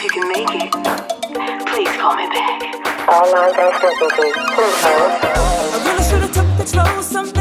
if you can make it, please call me back. All lines are please hold. I really should have took slow. Something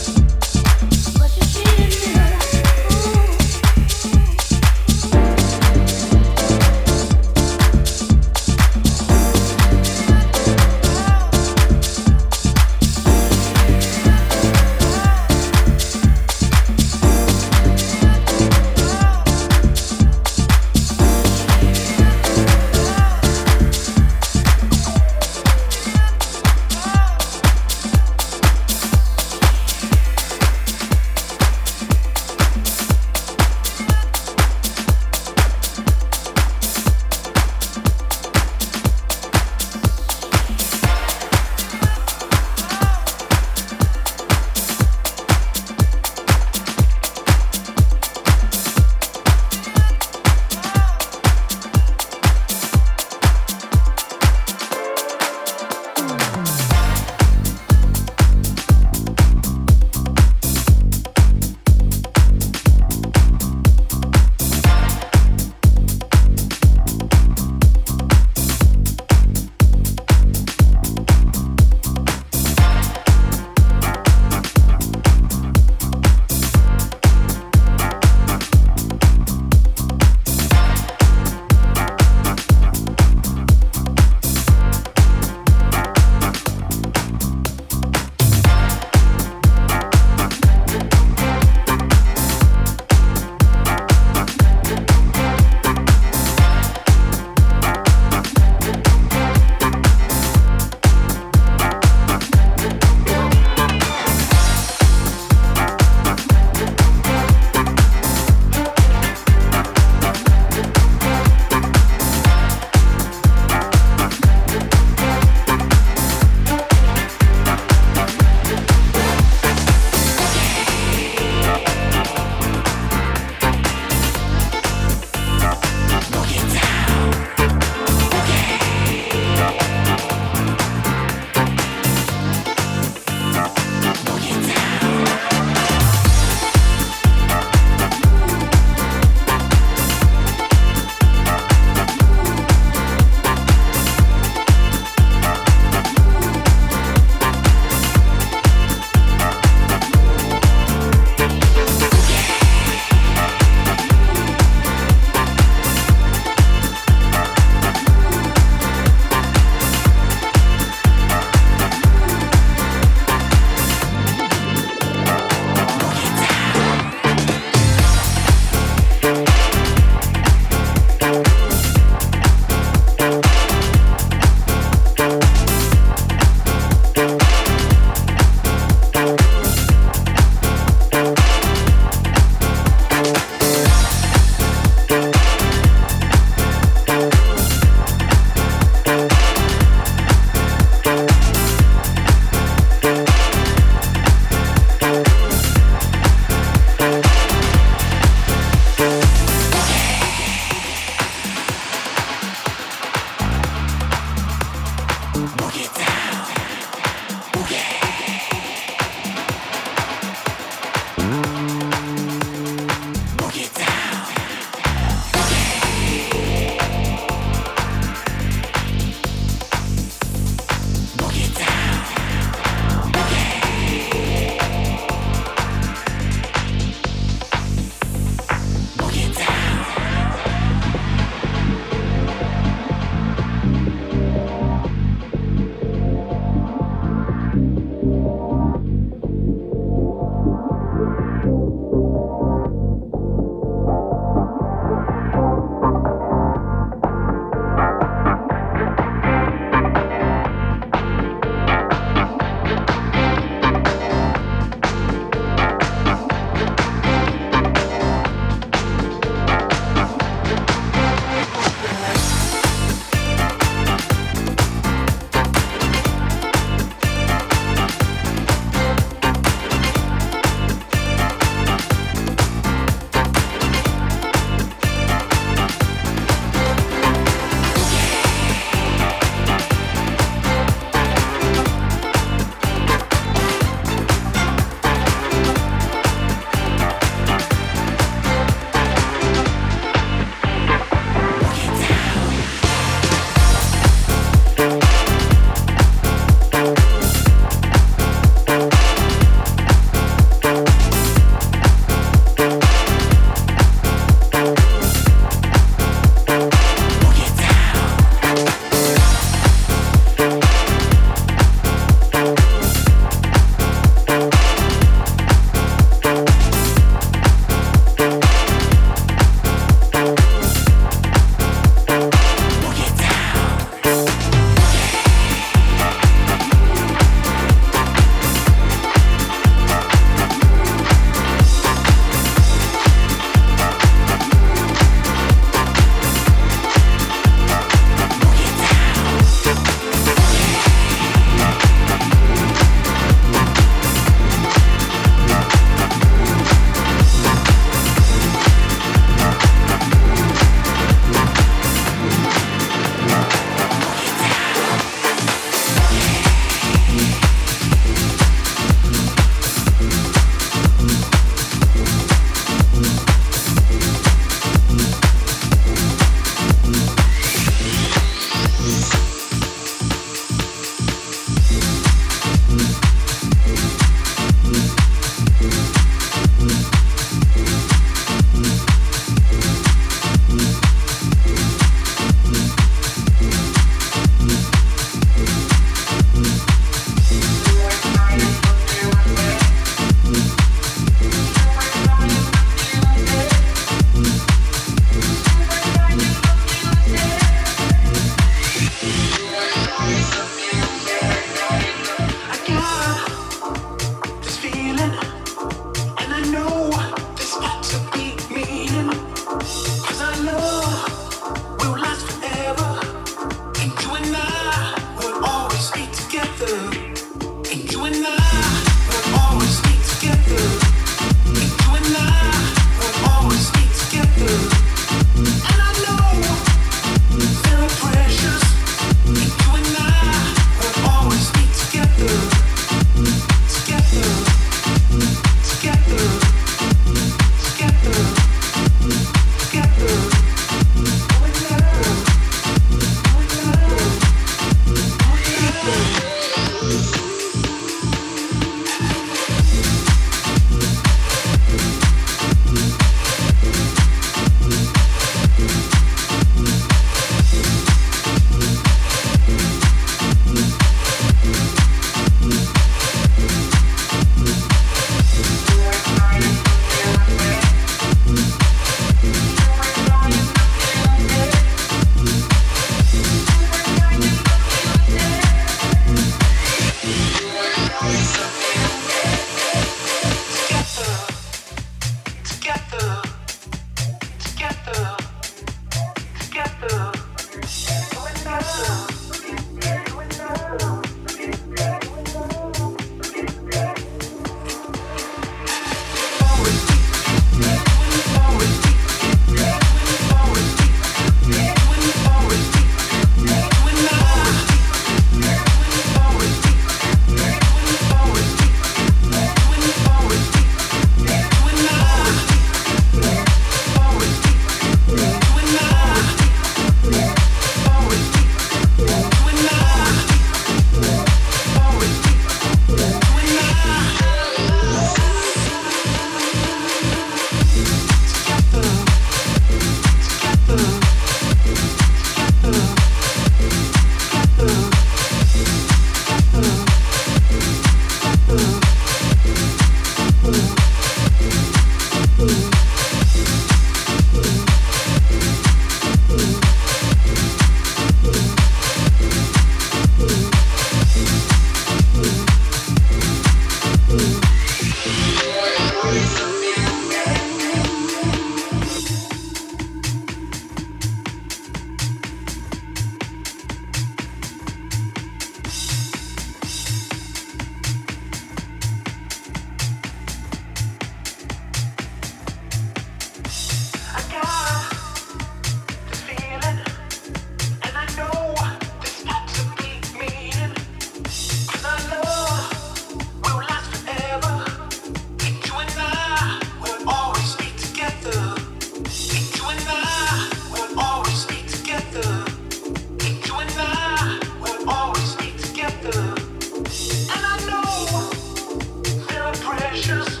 precious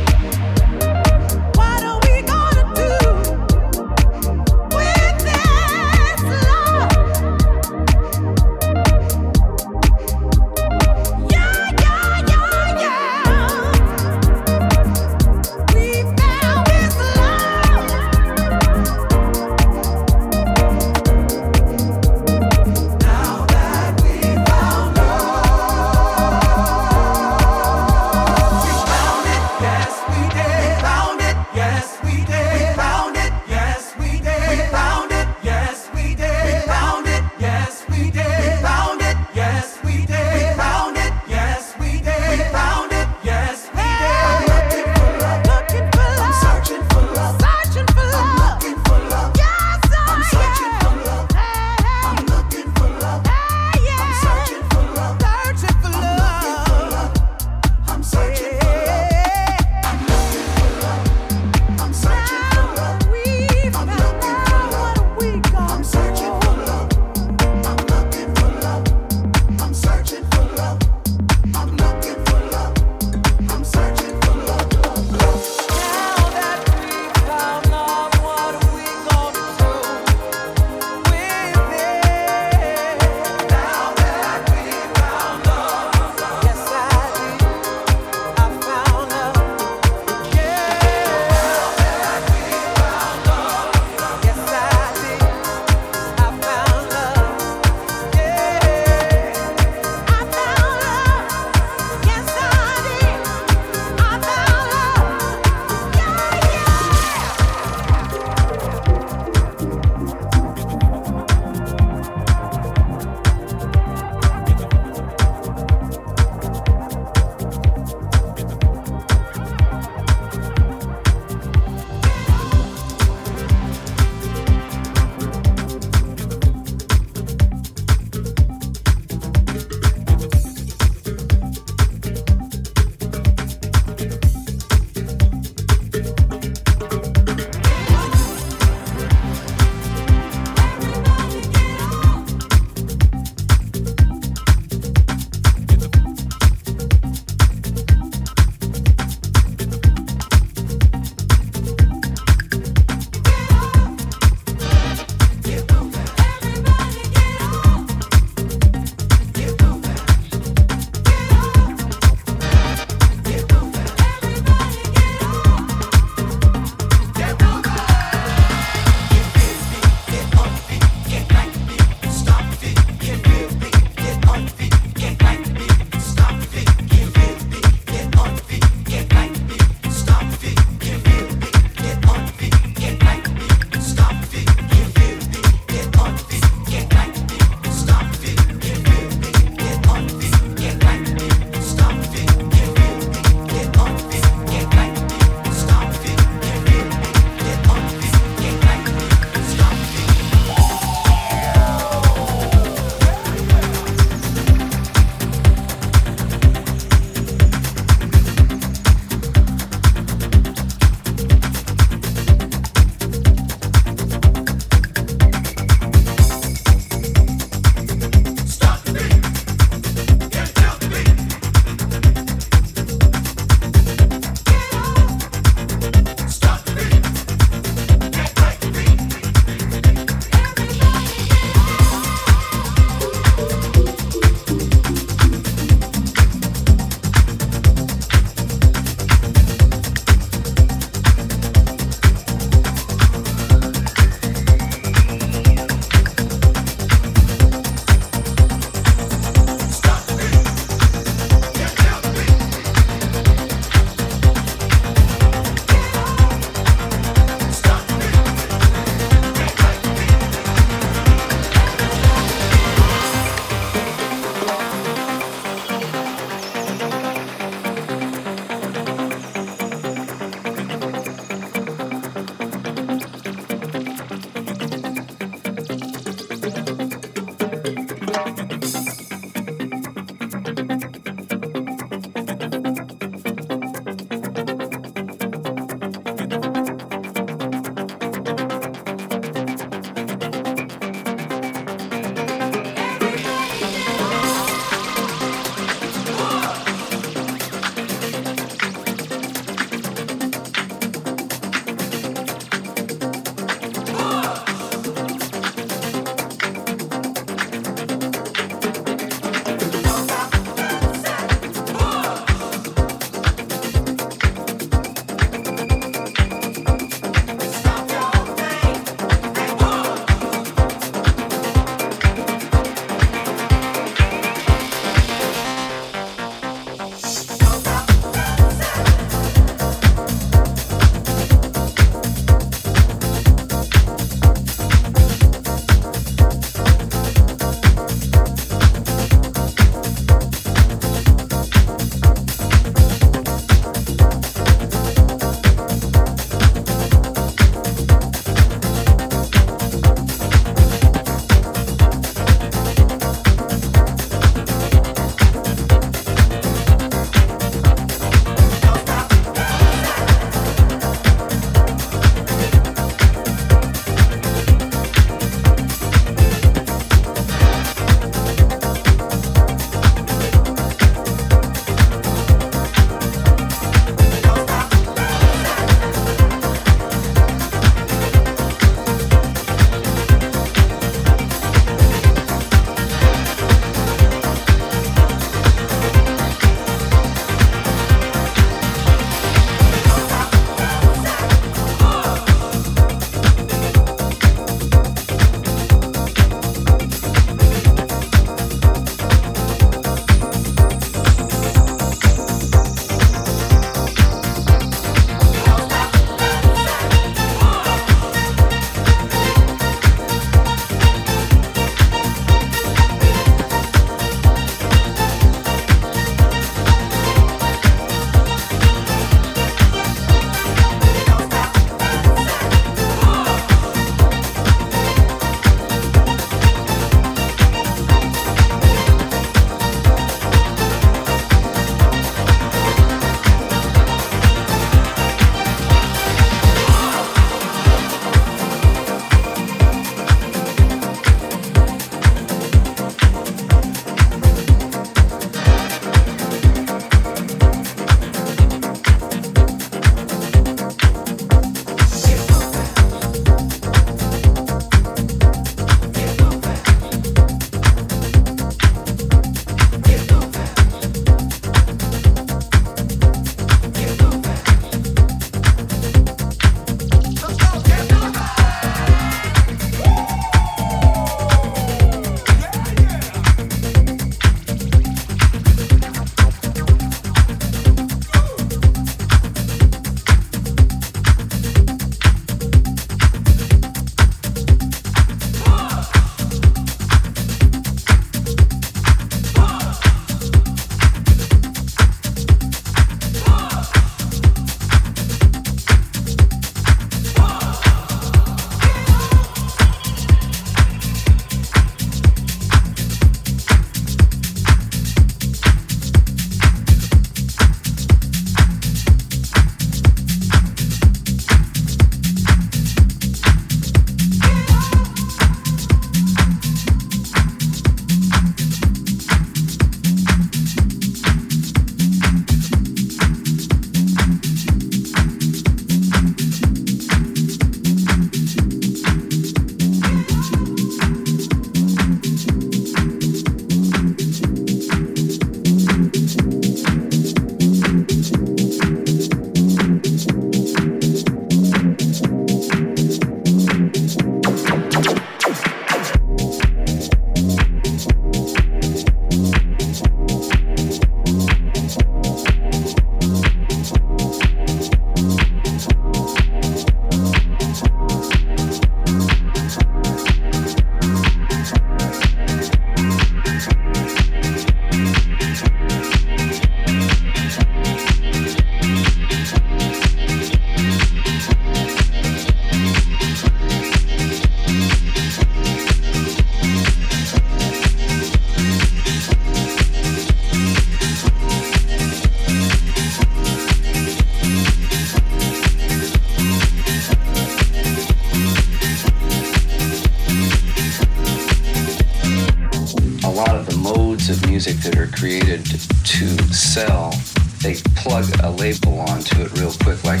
music that are created to sell, they plug a label onto it real quick, like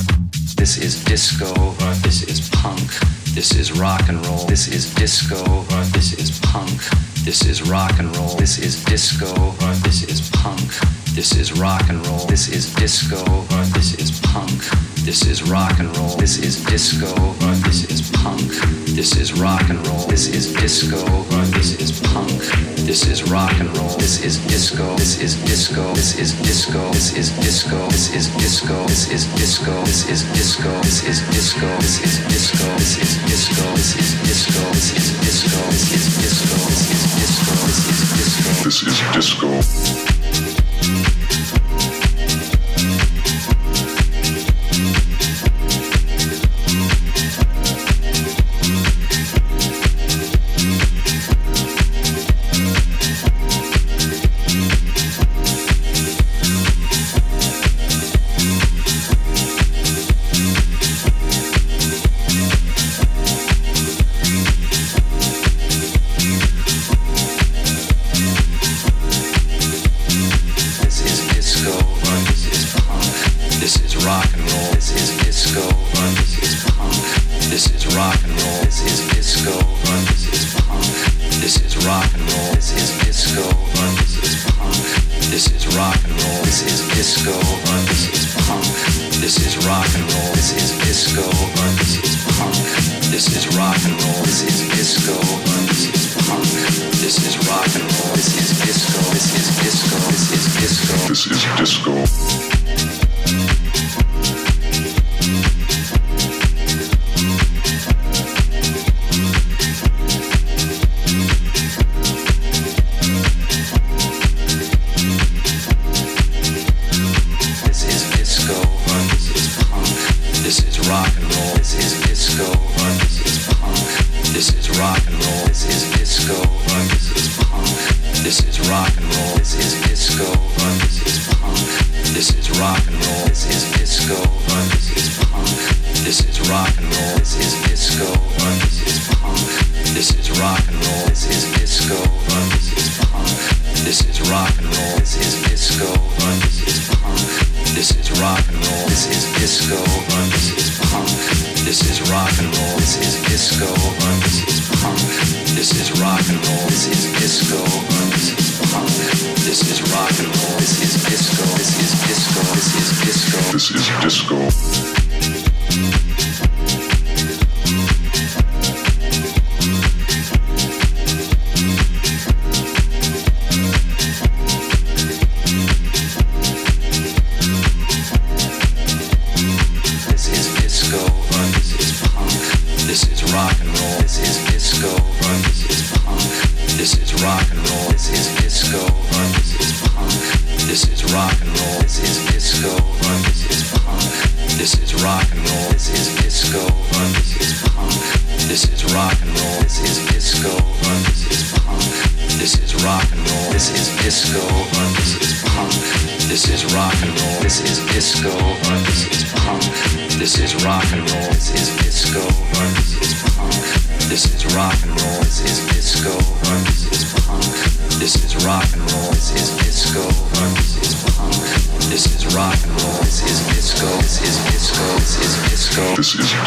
this is disco, right. this is punk, this is rock and roll, this is disco, right. this is punk, this is rock and roll, this is disco, right. this is punk, this is rock and roll, this is disco, this is punk, this is rock and roll, this is disco. This is disco. This is disco. This is disco. This is disco. This is disco. This is disco. This is disco. This is disco. This is disco. This is disco. This is disco. This is disco. This is disco. This is disco.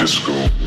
disco.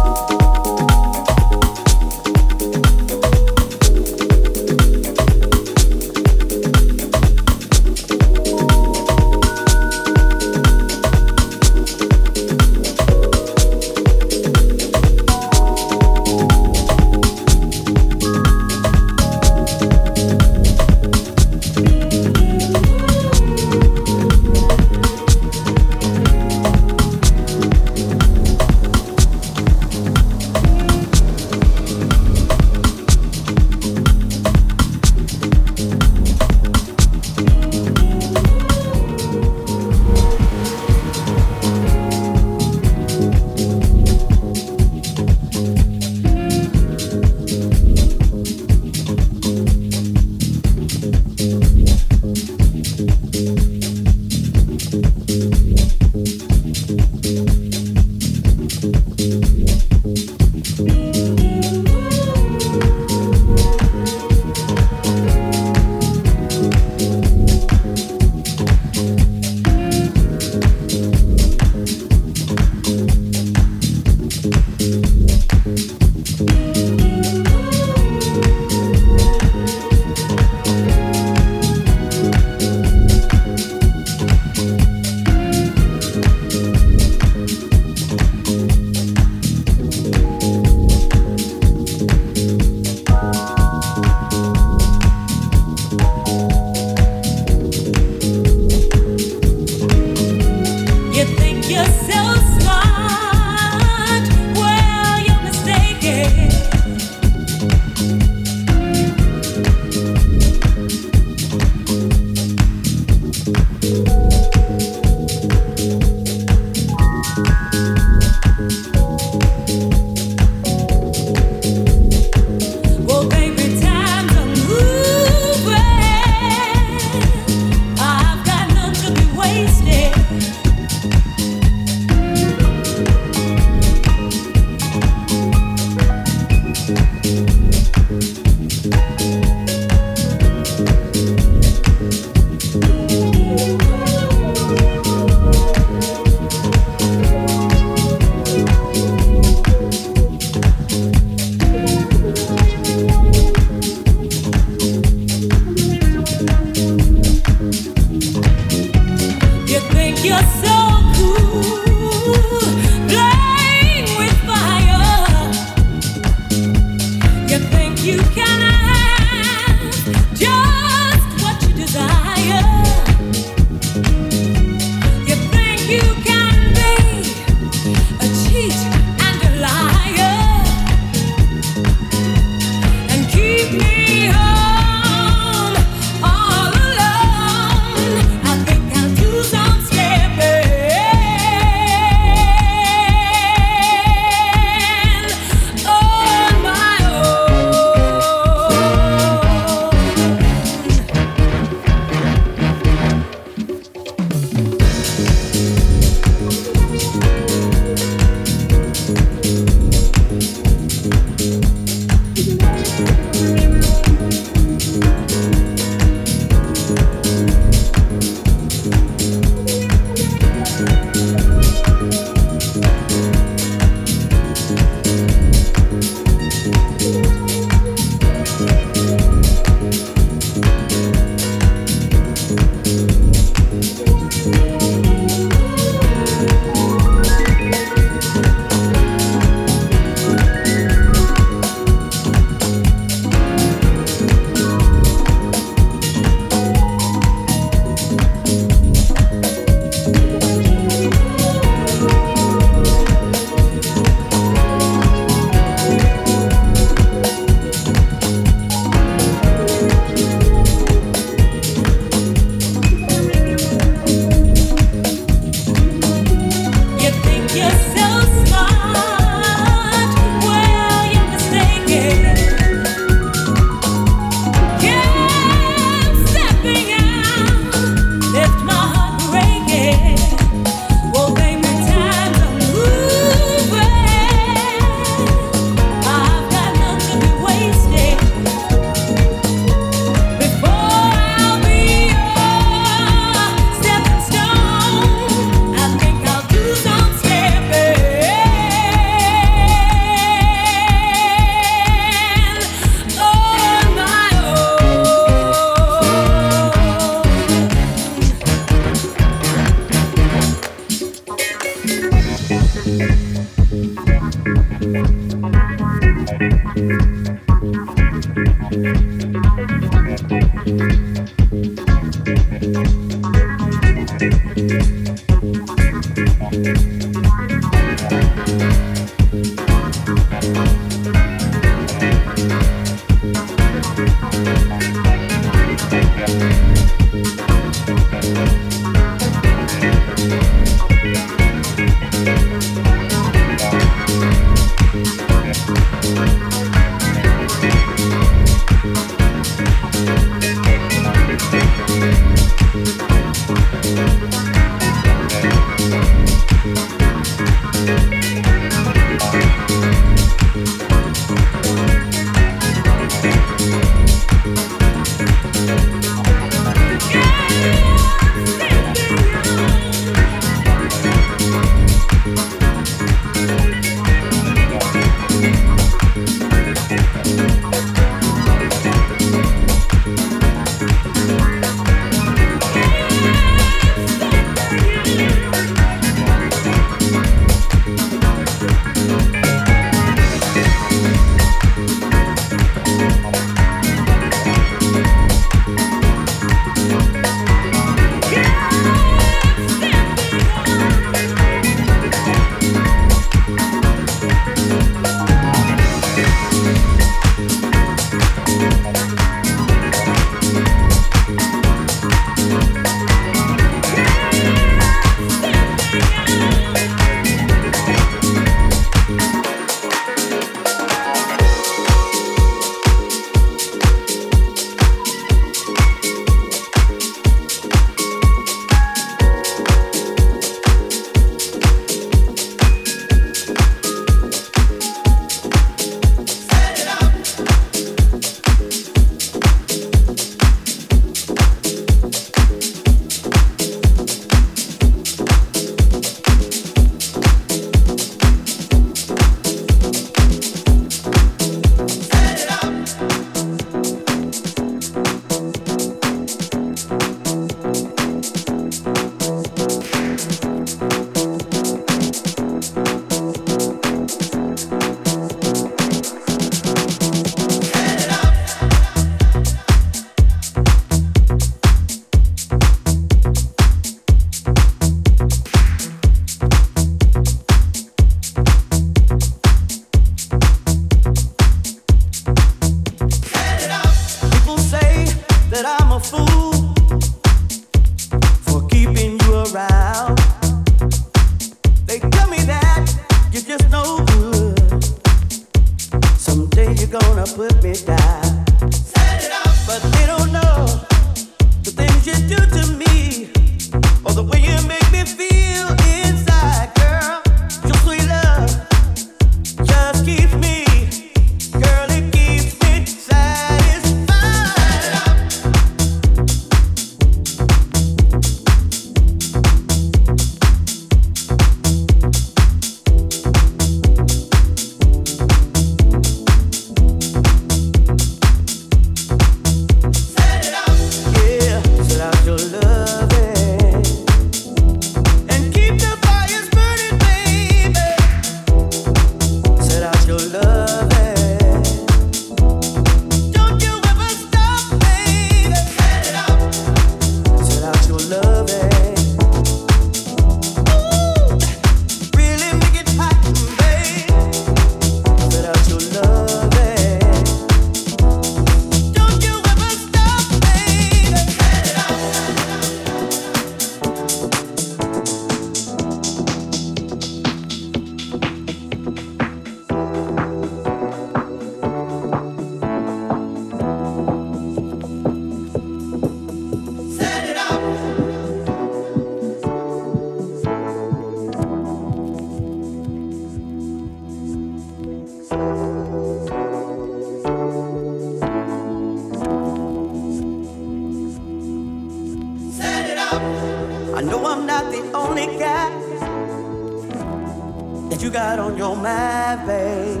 that you got on your mind, babe.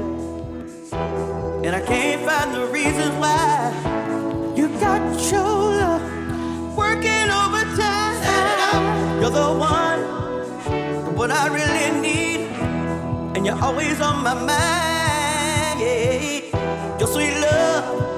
And I can't find the reason why you got your love working overtime. You're the one, what I really need, and you're always on my mind. Yeah. Your sweet love.